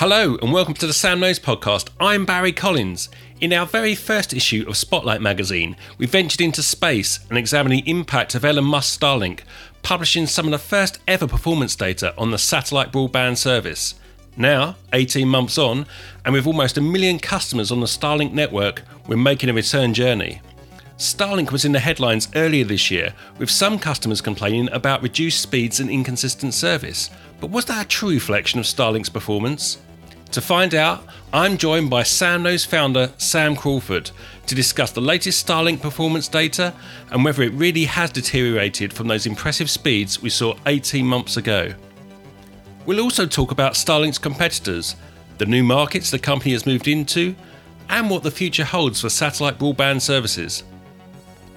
Hello and welcome to the SamKnows podcast. I'm Barry Collins. In our very first issue of Spotlight magazine, we ventured into space and examined the impact of Elon Musk's Starlink, publishing some of the first ever performance data on the satellite broadband service. Now, 18 months on, and with almost a million customers on the Starlink network, we're making a return journey. Starlink was in the headlines earlier this year, with some customers complaining about reduced speeds and inconsistent service. But was that a true reflection of Starlink's performance? To find out, I'm joined by SamKnows founder Sam Crawford to discuss the latest Starlink performance data and whether it really has deteriorated from those impressive speeds we saw 18 months ago. We'll also talk about Starlink's competitors, the new markets the company has moved into, and what the future holds for satellite broadband services.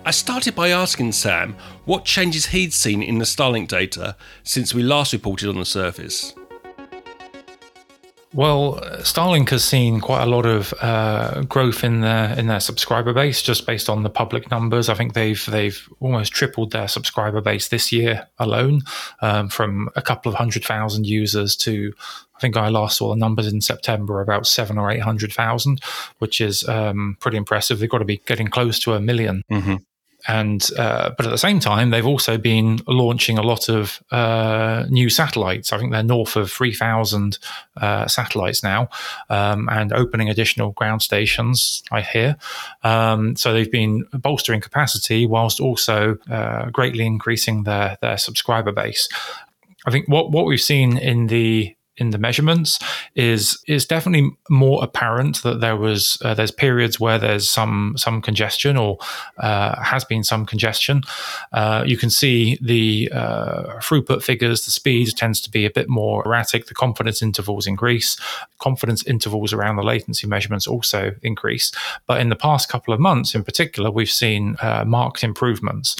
I started by asking Sam what changes he'd seen in the Starlink data since we last reported on the service. Well, Starlink has seen quite a lot of uh, growth in their in their subscriber base, just based on the public numbers. I think they've they've almost tripled their subscriber base this year alone, um, from a couple of hundred thousand users to I think I last saw the numbers in September about seven or eight hundred thousand, which is um, pretty impressive. They've got to be getting close to a 1000000 mm-hmm and uh, but at the same time, they've also been launching a lot of uh, new satellites. I think they're north of three thousand uh, satellites now, um, and opening additional ground stations. I hear. Um, so they've been bolstering capacity whilst also uh, greatly increasing their their subscriber base. I think what what we've seen in the in the measurements is is definitely more apparent that there was uh, there's periods where there's some some congestion or uh, has been some congestion. Uh, you can see the uh, throughput figures, the speed tends to be a bit more erratic. The confidence intervals increase. Confidence intervals around the latency measurements also increase. But in the past couple of months, in particular, we've seen uh, marked improvements.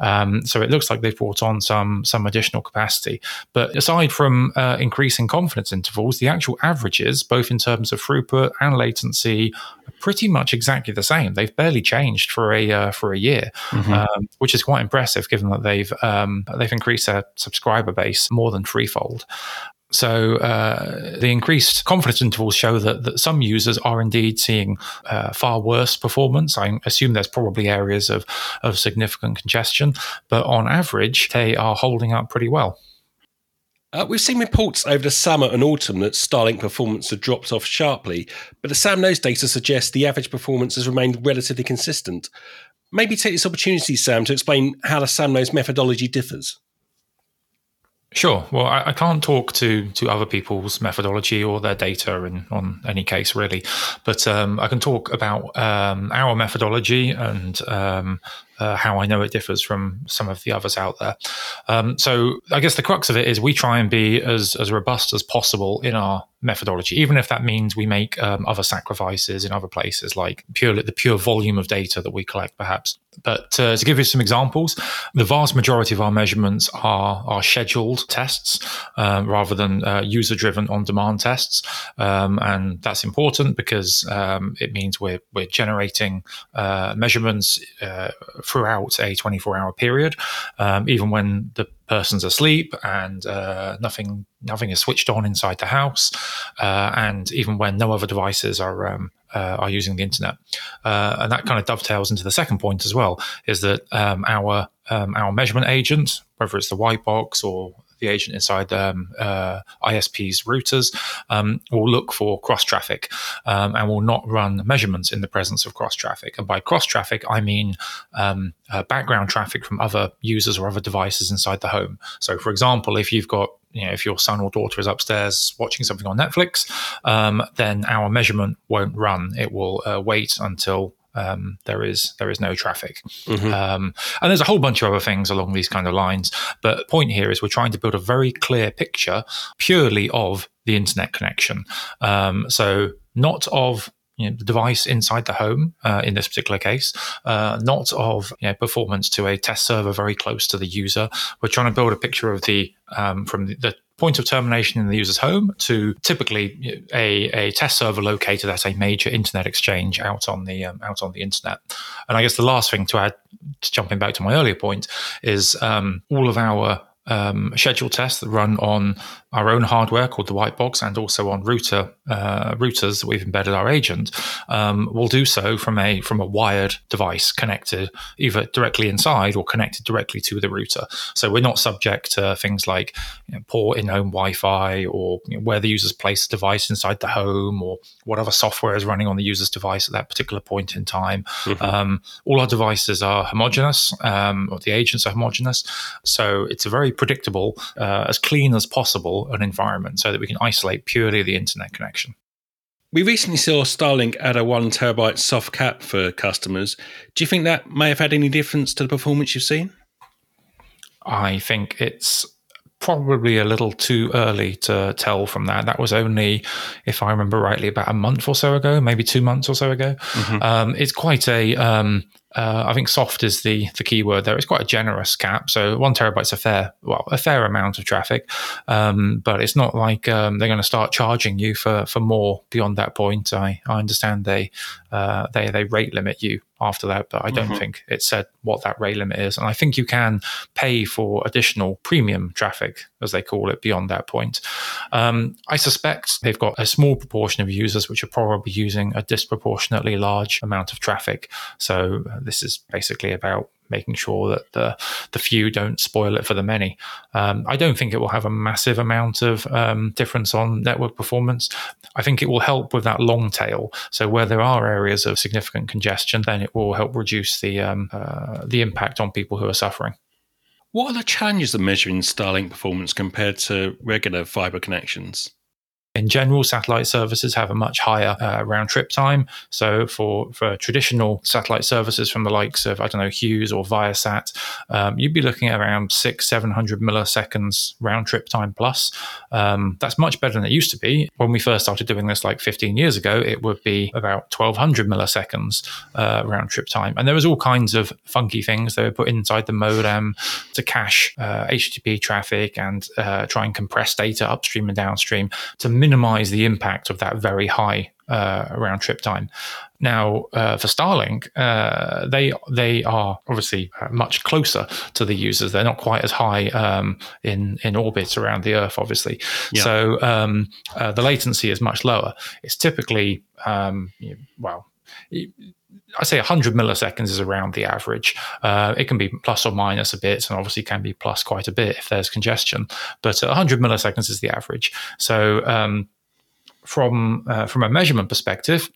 Um, so it looks like they've brought on some some additional capacity. But aside from uh, increasing confidence intervals, the actual averages, both in terms of throughput and latency, are pretty much exactly the same. They've barely changed for a uh, for a year, mm-hmm. um, which is quite impressive given that they've um, they've increased their subscriber base more than threefold. So uh, the increased confidence intervals show that, that some users are indeed seeing uh, far worse performance. I assume there's probably areas of, of significant congestion, but on average, they are holding up pretty well. Uh, we've seen reports over the summer and autumn that Starlink performance had dropped off sharply, but the SamKnows data suggests the average performance has remained relatively consistent. Maybe take this opportunity, Sam, to explain how the SamKnows methodology differs. Sure. Well, I, I, can't talk to to other people's methodology or their data in on any case really, but um, I can talk about um, our methodology and um, uh, how I know it differs from some of the others out there. Um, so I guess the crux of it is we try and be as as robust as possible in our methodology, even if that means we make um, other sacrifices in other places, like pure the pure volume of data that we collect, perhaps. But uh, to give you some examples, the vast majority of our measurements are are scheduled tests um, rather than uh, user driven on demand tests, um, and that's important because um, it means we're we're generating uh, measurements uh, throughout a 24 hour period, um, even when the person's asleep and uh, nothing nothing is switched on inside the house, uh, and even when no other devices are um, uh, are using the internet. Uh, and that kind of dovetails into the second point as well, is that um, our um, our measurement agent, whether it's the white box or the agent inside um, uh, ISP's routers um, will look for cross traffic um, and will not run measurements in the presence of cross traffic. And by cross traffic, I mean um, uh, background traffic from other users or other devices inside the home. So, for example, if you've got you know, if your son or daughter is upstairs watching something on Netflix, um, then our measurement won't run. It will uh, wait until um, there is there is no traffic. Mm-hmm. Um, and there's a whole bunch of other things along these kind of lines. But point here is we're trying to build a very clear picture purely of the internet connection. Um, so not of you know, the device inside the home uh, in this particular case, uh, not of you know, performance to a test server very close to the user. We're trying to build a picture of the um, from the, the point of termination in the user's home to typically a, a test server located at a major internet exchange out on the um, out on the internet. And I guess the last thing to add, jumping back to my earlier point, is um, all of our um, schedule tests that run on our own hardware called the white box and also on router uh, routers that we've embedded our agent, um, will do so from a from a wired device connected either directly inside or connected directly to the router. So we're not subject to things like you know, poor in-home Wi-Fi or you know, where the users place the device inside the home or whatever software is running on the user's device at that particular point in time. Mm-hmm. Um, all our devices are homogeneous, um, or the agents are homogeneous, so it's a very predictable, uh, as clean as possible an environment, so that we can isolate purely the internet connection. We recently saw Starlink add a one terabyte soft cap for customers. Do you think that may have had any difference to the performance you've seen? I think it's probably a little too early to tell from that. That was only, if I remember rightly, about a month or so ago, maybe two months or so ago. Mm-hmm. Um, it's quite a um, uh, I think soft is the the key word there. It's quite a generous cap, so one terabyte's a fair well a fair amount of traffic, um, but it's not like um, they're going to start charging you for for more beyond that point. I I understand they uh, they they rate limit you after that, but I don't mm-hmm. think it said what that rate limit is, and I think you can pay for additional premium traffic as they call it beyond that point. Um, I suspect they've got a small proportion of users which are probably using a disproportionately large amount of traffic, so this is basically about making sure that the the few don't spoil it for the many. Um, I don't think it will have a massive amount of um, difference on network performance. I think it will help with that long tail. So where there are areas of significant congestion, then it will help reduce the um, uh, the impact on people who are suffering. What are the challenges of measuring Starlink performance compared to regular fiber connections? In general, satellite services have a much higher uh, round trip time. So for, for traditional satellite services from the likes of, I don't know, Hughes or Viasat, um, you'd be looking at around six, 700 milliseconds round trip time plus. Um, that's much better than it used to be. When we first started doing this like 15 years ago, it would be about 1200 milliseconds uh, round trip time. And there was all kinds of funky things they were put inside the modem to cache uh, HTTP traffic and uh, try and compress data upstream and downstream to minimize the impact of that very high uh, round trip time. Now, uh, for Starlink, uh, they they are obviously uh, much closer to the users. They're not quite as high um, in in orbit around the Earth, obviously. Yeah. So um, uh, the latency is much lower. It's typically um, well. I say 100 milliseconds is around the average. Uh, it can be plus or minus a bit, and obviously can be plus quite a bit if there's congestion. But 100 milliseconds is the average. So um, from uh, from a measurement perspective,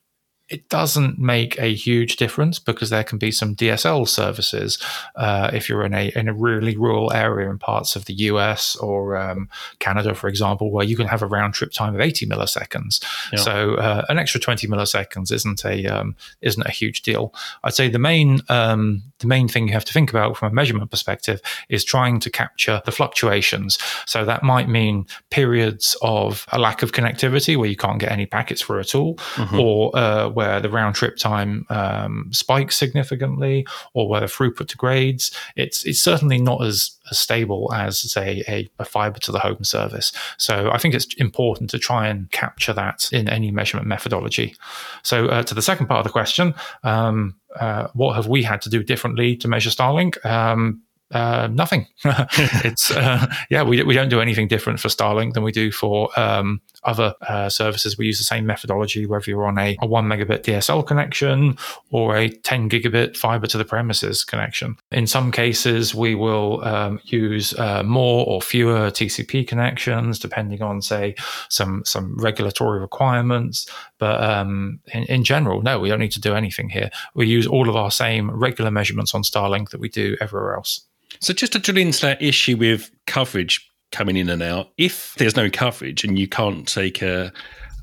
it doesn't make a huge difference because there can be some DSL services uh, if you're in a in a really rural area in parts of the US or um, Canada, for example, where you can have a round trip time of 80 milliseconds. Yeah. So uh, an extra 20 milliseconds isn't a um, isn't a huge deal. I'd say the main um, the main thing you have to think about from a measurement perspective is trying to capture the fluctuations. So that might mean periods of a lack of connectivity where you can't get any packets through at all, mm-hmm. or uh, where the round trip time um, spikes significantly or where the throughput degrades. It's it's certainly not as, as stable as say a, a fiber to the home service. So I think it's important to try and capture that in any measurement methodology. So uh, to the second part of the question, um, uh, what have we had to do differently to measure Starlink? Um, uh, nothing. it's uh, yeah, we we don't do anything different for Starlink than we do for um, other uh, services. We use the same methodology, whether you're on a, a one megabit DSL connection or a 10 gigabit fiber to the premises connection. In some cases, we will um, use uh, more or fewer TCP connections, depending on say some some regulatory requirements. But um, in, in general, no, we don't need to do anything here. We use all of our same regular measurements on Starlink that we do everywhere else. So just to drill into that issue with coverage coming in and out, if there's no coverage and you can't take a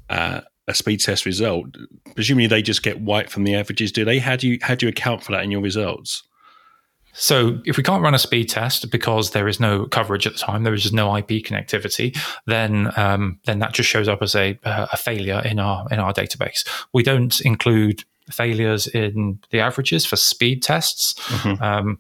a, a speed test result, presumably they just get white from the averages, do they? How do you how do you account for that in your results? So if we can't run a speed test because there is no coverage at the time, there is just no IP connectivity, then um, then that just shows up as a, a failure in our in our database. We don't include failures in the averages for speed tests. Mm-hmm. Um,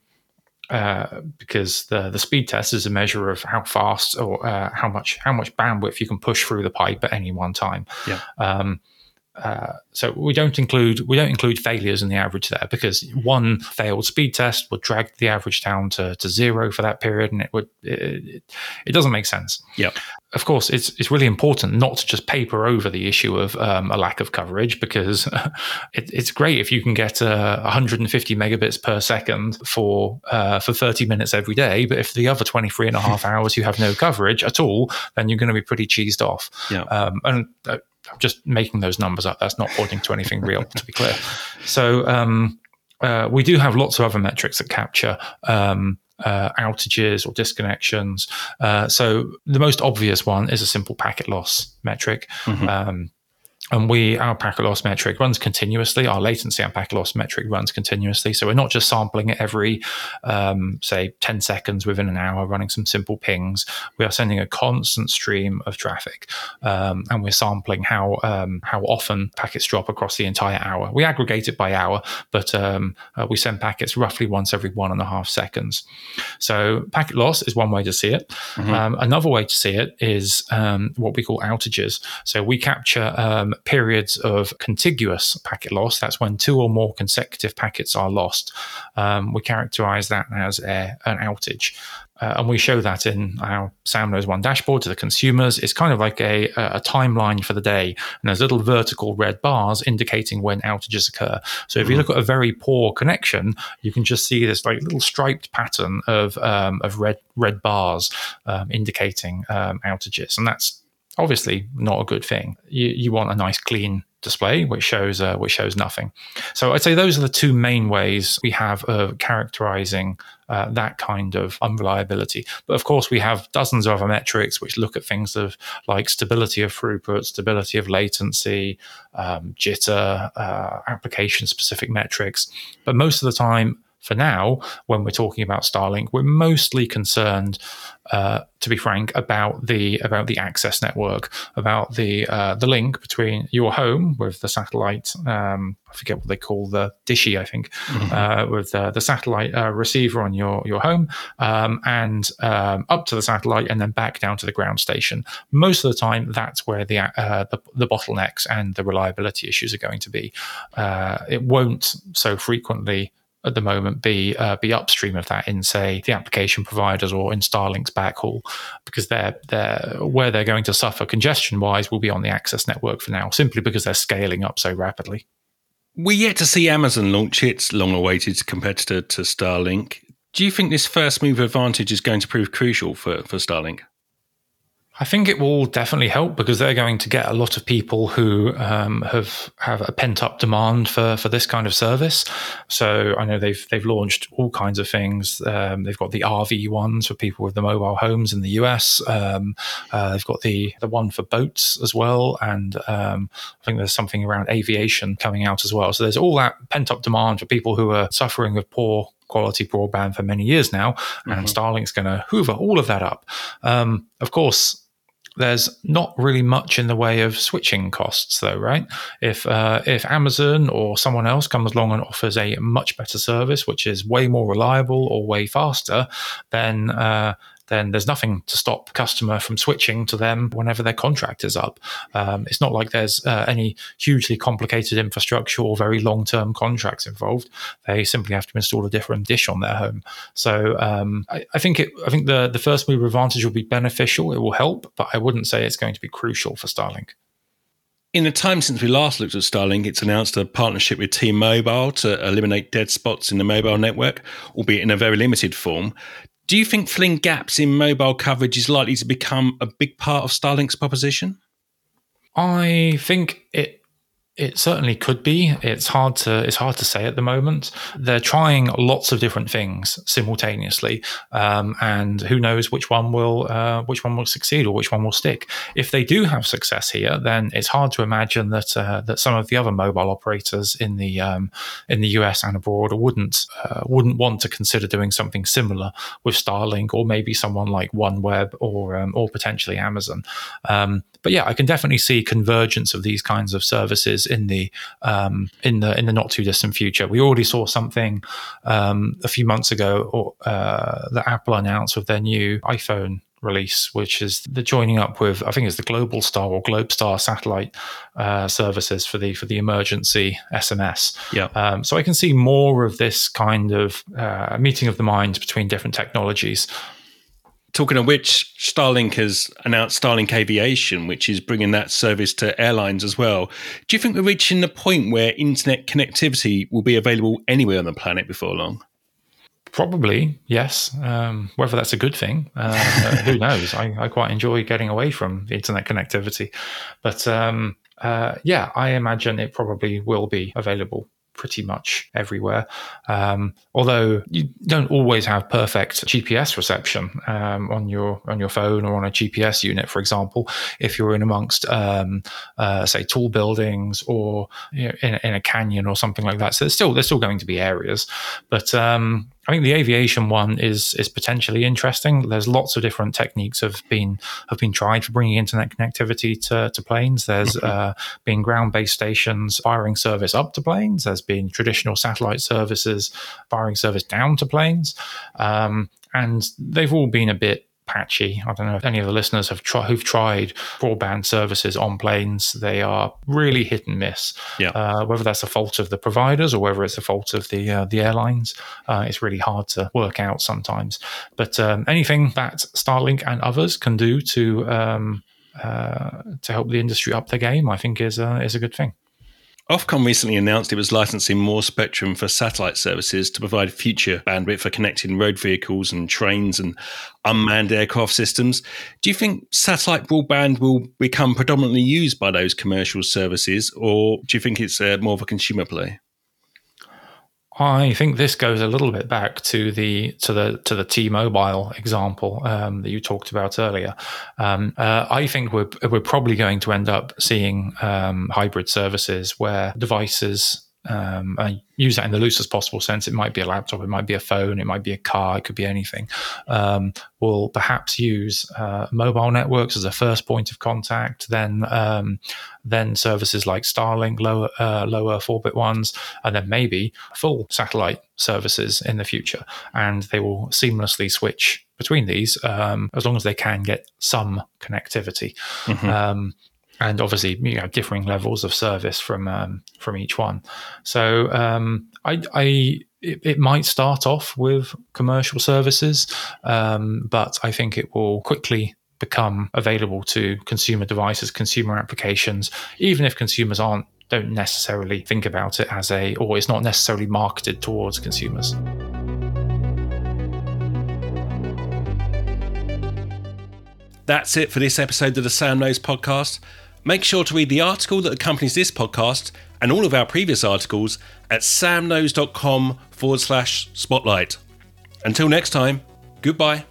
uh, because the the speed test is a measure of how fast or uh, how much how much bandwidth you can push through the pipe at any one time. Yeah. Um, uh, so we don't include we don't include failures in the average there because one failed speed test would drag the average down to, to zero for that period, and it would it, it doesn't make sense. Yeah. Of course, it's it's really important not to just paper over the issue of um, a lack of coverage because it, it's great if you can get uh, 150 megabits per second for uh, for 30 minutes every day, but if the other 23 and a half hours you have no coverage at all, then you're going to be pretty cheesed off. Yeah. Um, and uh, I'm just making those numbers up. That's not pointing to anything real, to be clear. So um, uh, we do have lots of other metrics that capture um, uh, outages or disconnections. Uh, so the most obvious one is a simple packet loss metric. Mm-hmm. Um, and we our packet loss metric runs continuously. Our latency and packet loss metric runs continuously. So we're not just sampling it every um, say 10 seconds within an hour running some simple pings. We are sending a constant stream of traffic um, and we're sampling how um, how often packets drop across the entire hour. We aggregate it by hour but um, uh, we send packets roughly once every one and a half seconds. So packet loss is one way to see it. Mm-hmm. Um, another way to see it is um, what we call outages. So we capture periods of contiguous packet loss. That's when two or more consecutive packets are lost. Um, we characterize that as a, an outage. Uh, and we show that in our SamKnows One dashboard to the consumers. It's kind of like a, a timeline for the day, and there's little vertical red bars indicating when outages occur. So if mm-hmm. you look at a very poor connection, you can just see this like little striped pattern of um, of red red bars um, indicating um, outages, and that's obviously not a good thing. You, you want a nice clean display which shows uh, which shows nothing. So I'd say those are the two main ways we have of characterizing uh, that kind of unreliability. But of course, we have dozens of other metrics which look at things of like stability of throughput, stability of latency, um, jitter, uh, application specific metrics. But most of the time, for now, when we're talking about Starlink, we're mostly concerned, uh, to be frank, about the about the access network, about the uh, the link between your home with the satellite. Um, I forget what they call the dishy, I think, mm-hmm. uh, with the the satellite uh, receiver on your your home, um, and um, up to the satellite, and then back down to the ground station. Most of the time, that's where the uh, the, the, bottlenecks and the reliability issues are going to be. Uh, it won't so frequently at the moment be uh, be upstream of that in say the application providers or in Starlink's backhaul because they're they're where they're going to suffer congestion wise will be on the access network for now simply because they're scaling up so rapidly. We're yet to see Amazon launch its long awaited competitor to Starlink. Do you think this first move advantage is going to prove crucial for, for Starlink? I think it will definitely help because they're going to get a lot of people who um, have have a pent up demand for for this kind of service. So I know they've they've launched all kinds of things. Um, they've got the RV ones for people with the mobile homes in the US. Um, uh, they've got the the one for boats as well, and um, I think there's something around aviation coming out as well. So there's all that pent up demand for people who are suffering with poor quality broadband for many years now, mm-hmm. and Starlink's going to hoover all of that up. Um, of course, there's not really much in the way of switching costs, though, right? If uh, if Amazon or someone else comes along and offers a much better service, which is way more reliable or way faster, then uh, then there's nothing to stop customer from switching to them whenever their contract is up. Um, it's not like there's uh, any hugely complicated infrastructure or very long term contracts involved. They simply have to install a different dish on their home. So um, I, I, think it, I think the the first mover advantage will be beneficial. It will help, but I wouldn't say it's going to be crucial for Starlink. In the time since we last looked at Starlink, it's announced a partnership with T-Mobile to eliminate dead spots in the mobile network, albeit in a very limited form. Do you think filling gaps in mobile coverage is likely to become a big part of Starlink's proposition? I think it it certainly could be. It's hard to it's hard to say at the moment. They're trying lots of different things simultaneously, um, and who knows which one will uh, which one will succeed or which one will stick. If they do have success here, then it's hard to imagine that uh, that some of the other mobile operators in the um, in the US and abroad wouldn't uh, wouldn't want to consider doing something similar with Starlink or maybe someone like OneWeb or um, or potentially Amazon. Um, but yeah, I can definitely see convergence of these kinds of services in the um, in the in the not too distant future. We already saw something um, a few months ago or, uh, that Apple announced with their new iPhone release, which is the joining up with I think it's the Globalstar or Globestar satellite uh, services for the for the emergency SMS. Yeah. Um, so I can see more of this kind of uh, meeting of the minds between different technologies. Talking of which, Starlink has announced Starlink Aviation, which is bringing that service to airlines as well. Do you think we're reaching the point where internet connectivity will be available anywhere on the planet before long? Probably, yes. Um, whether that's a good thing, uh, who knows? I, I, quite enjoy getting away from internet connectivity. But um, uh, yeah, I imagine it probably will be available pretty much everywhere. Um, although you don't always have perfect GPS reception um, on your on your phone or on a GPS unit, for example, if you're in amongst um, uh, say tall buildings or you know, in, in, a canyon or something like that. So there's still there's still going to be areas, but um, I think the aviation one is is potentially interesting. There's lots of different techniques have been have been tried for bringing internet connectivity to, to planes. There's mm-hmm. uh, been ground based stations firing service up to planes. There's been traditional satellite services firing service down to planes, um, and they've all been a bit patchy. I don't know if any of the listeners have try, who've tried broadband services on planes. They are really hit and miss. Yeah. Uh, whether that's the fault of the providers or whether it's the fault of the uh, the airlines, uh, it's really hard to work out sometimes. But um, anything that Starlink and others can do to um, uh, to help the industry up the game, I think is a, is a good thing. Ofcom recently announced it was licensing more spectrum for satellite services to provide future bandwidth for connecting road vehicles and trains and unmanned aircraft systems. Do you think satellite broadband will become predominantly used by those commercial services, or do you think it's uh, more of a consumer play? I think this goes a little bit back to the to the to the T-Mobile example um, that you talked about earlier. Um, uh, I think we're we're probably going to end up seeing um, hybrid services where devices um, I use that in the loosest possible sense. It might be a laptop, it might be a phone, it might be a car, it could be anything. Um, will perhaps use uh, mobile networks as a first point of contact, then um, then services like Starlink, low uh, low Earth orbit ones, and then maybe full satellite services in the future. And they will seamlessly switch between these um, as long as they can get some connectivity. Mm-hmm. Um, and obviously you know differing levels of service from um, from each one. So um, I, I it, it, might start off with commercial services, um, but I think it will quickly become available to consumer devices, consumer applications, even if consumers aren't don't necessarily think about it as a or it's not necessarily marketed towards consumers. That's it for this episode of the SamKnows podcast. Make sure to read the article that accompanies this podcast and all of our previous articles at samknows.com forward slash spotlight. Until next time, goodbye.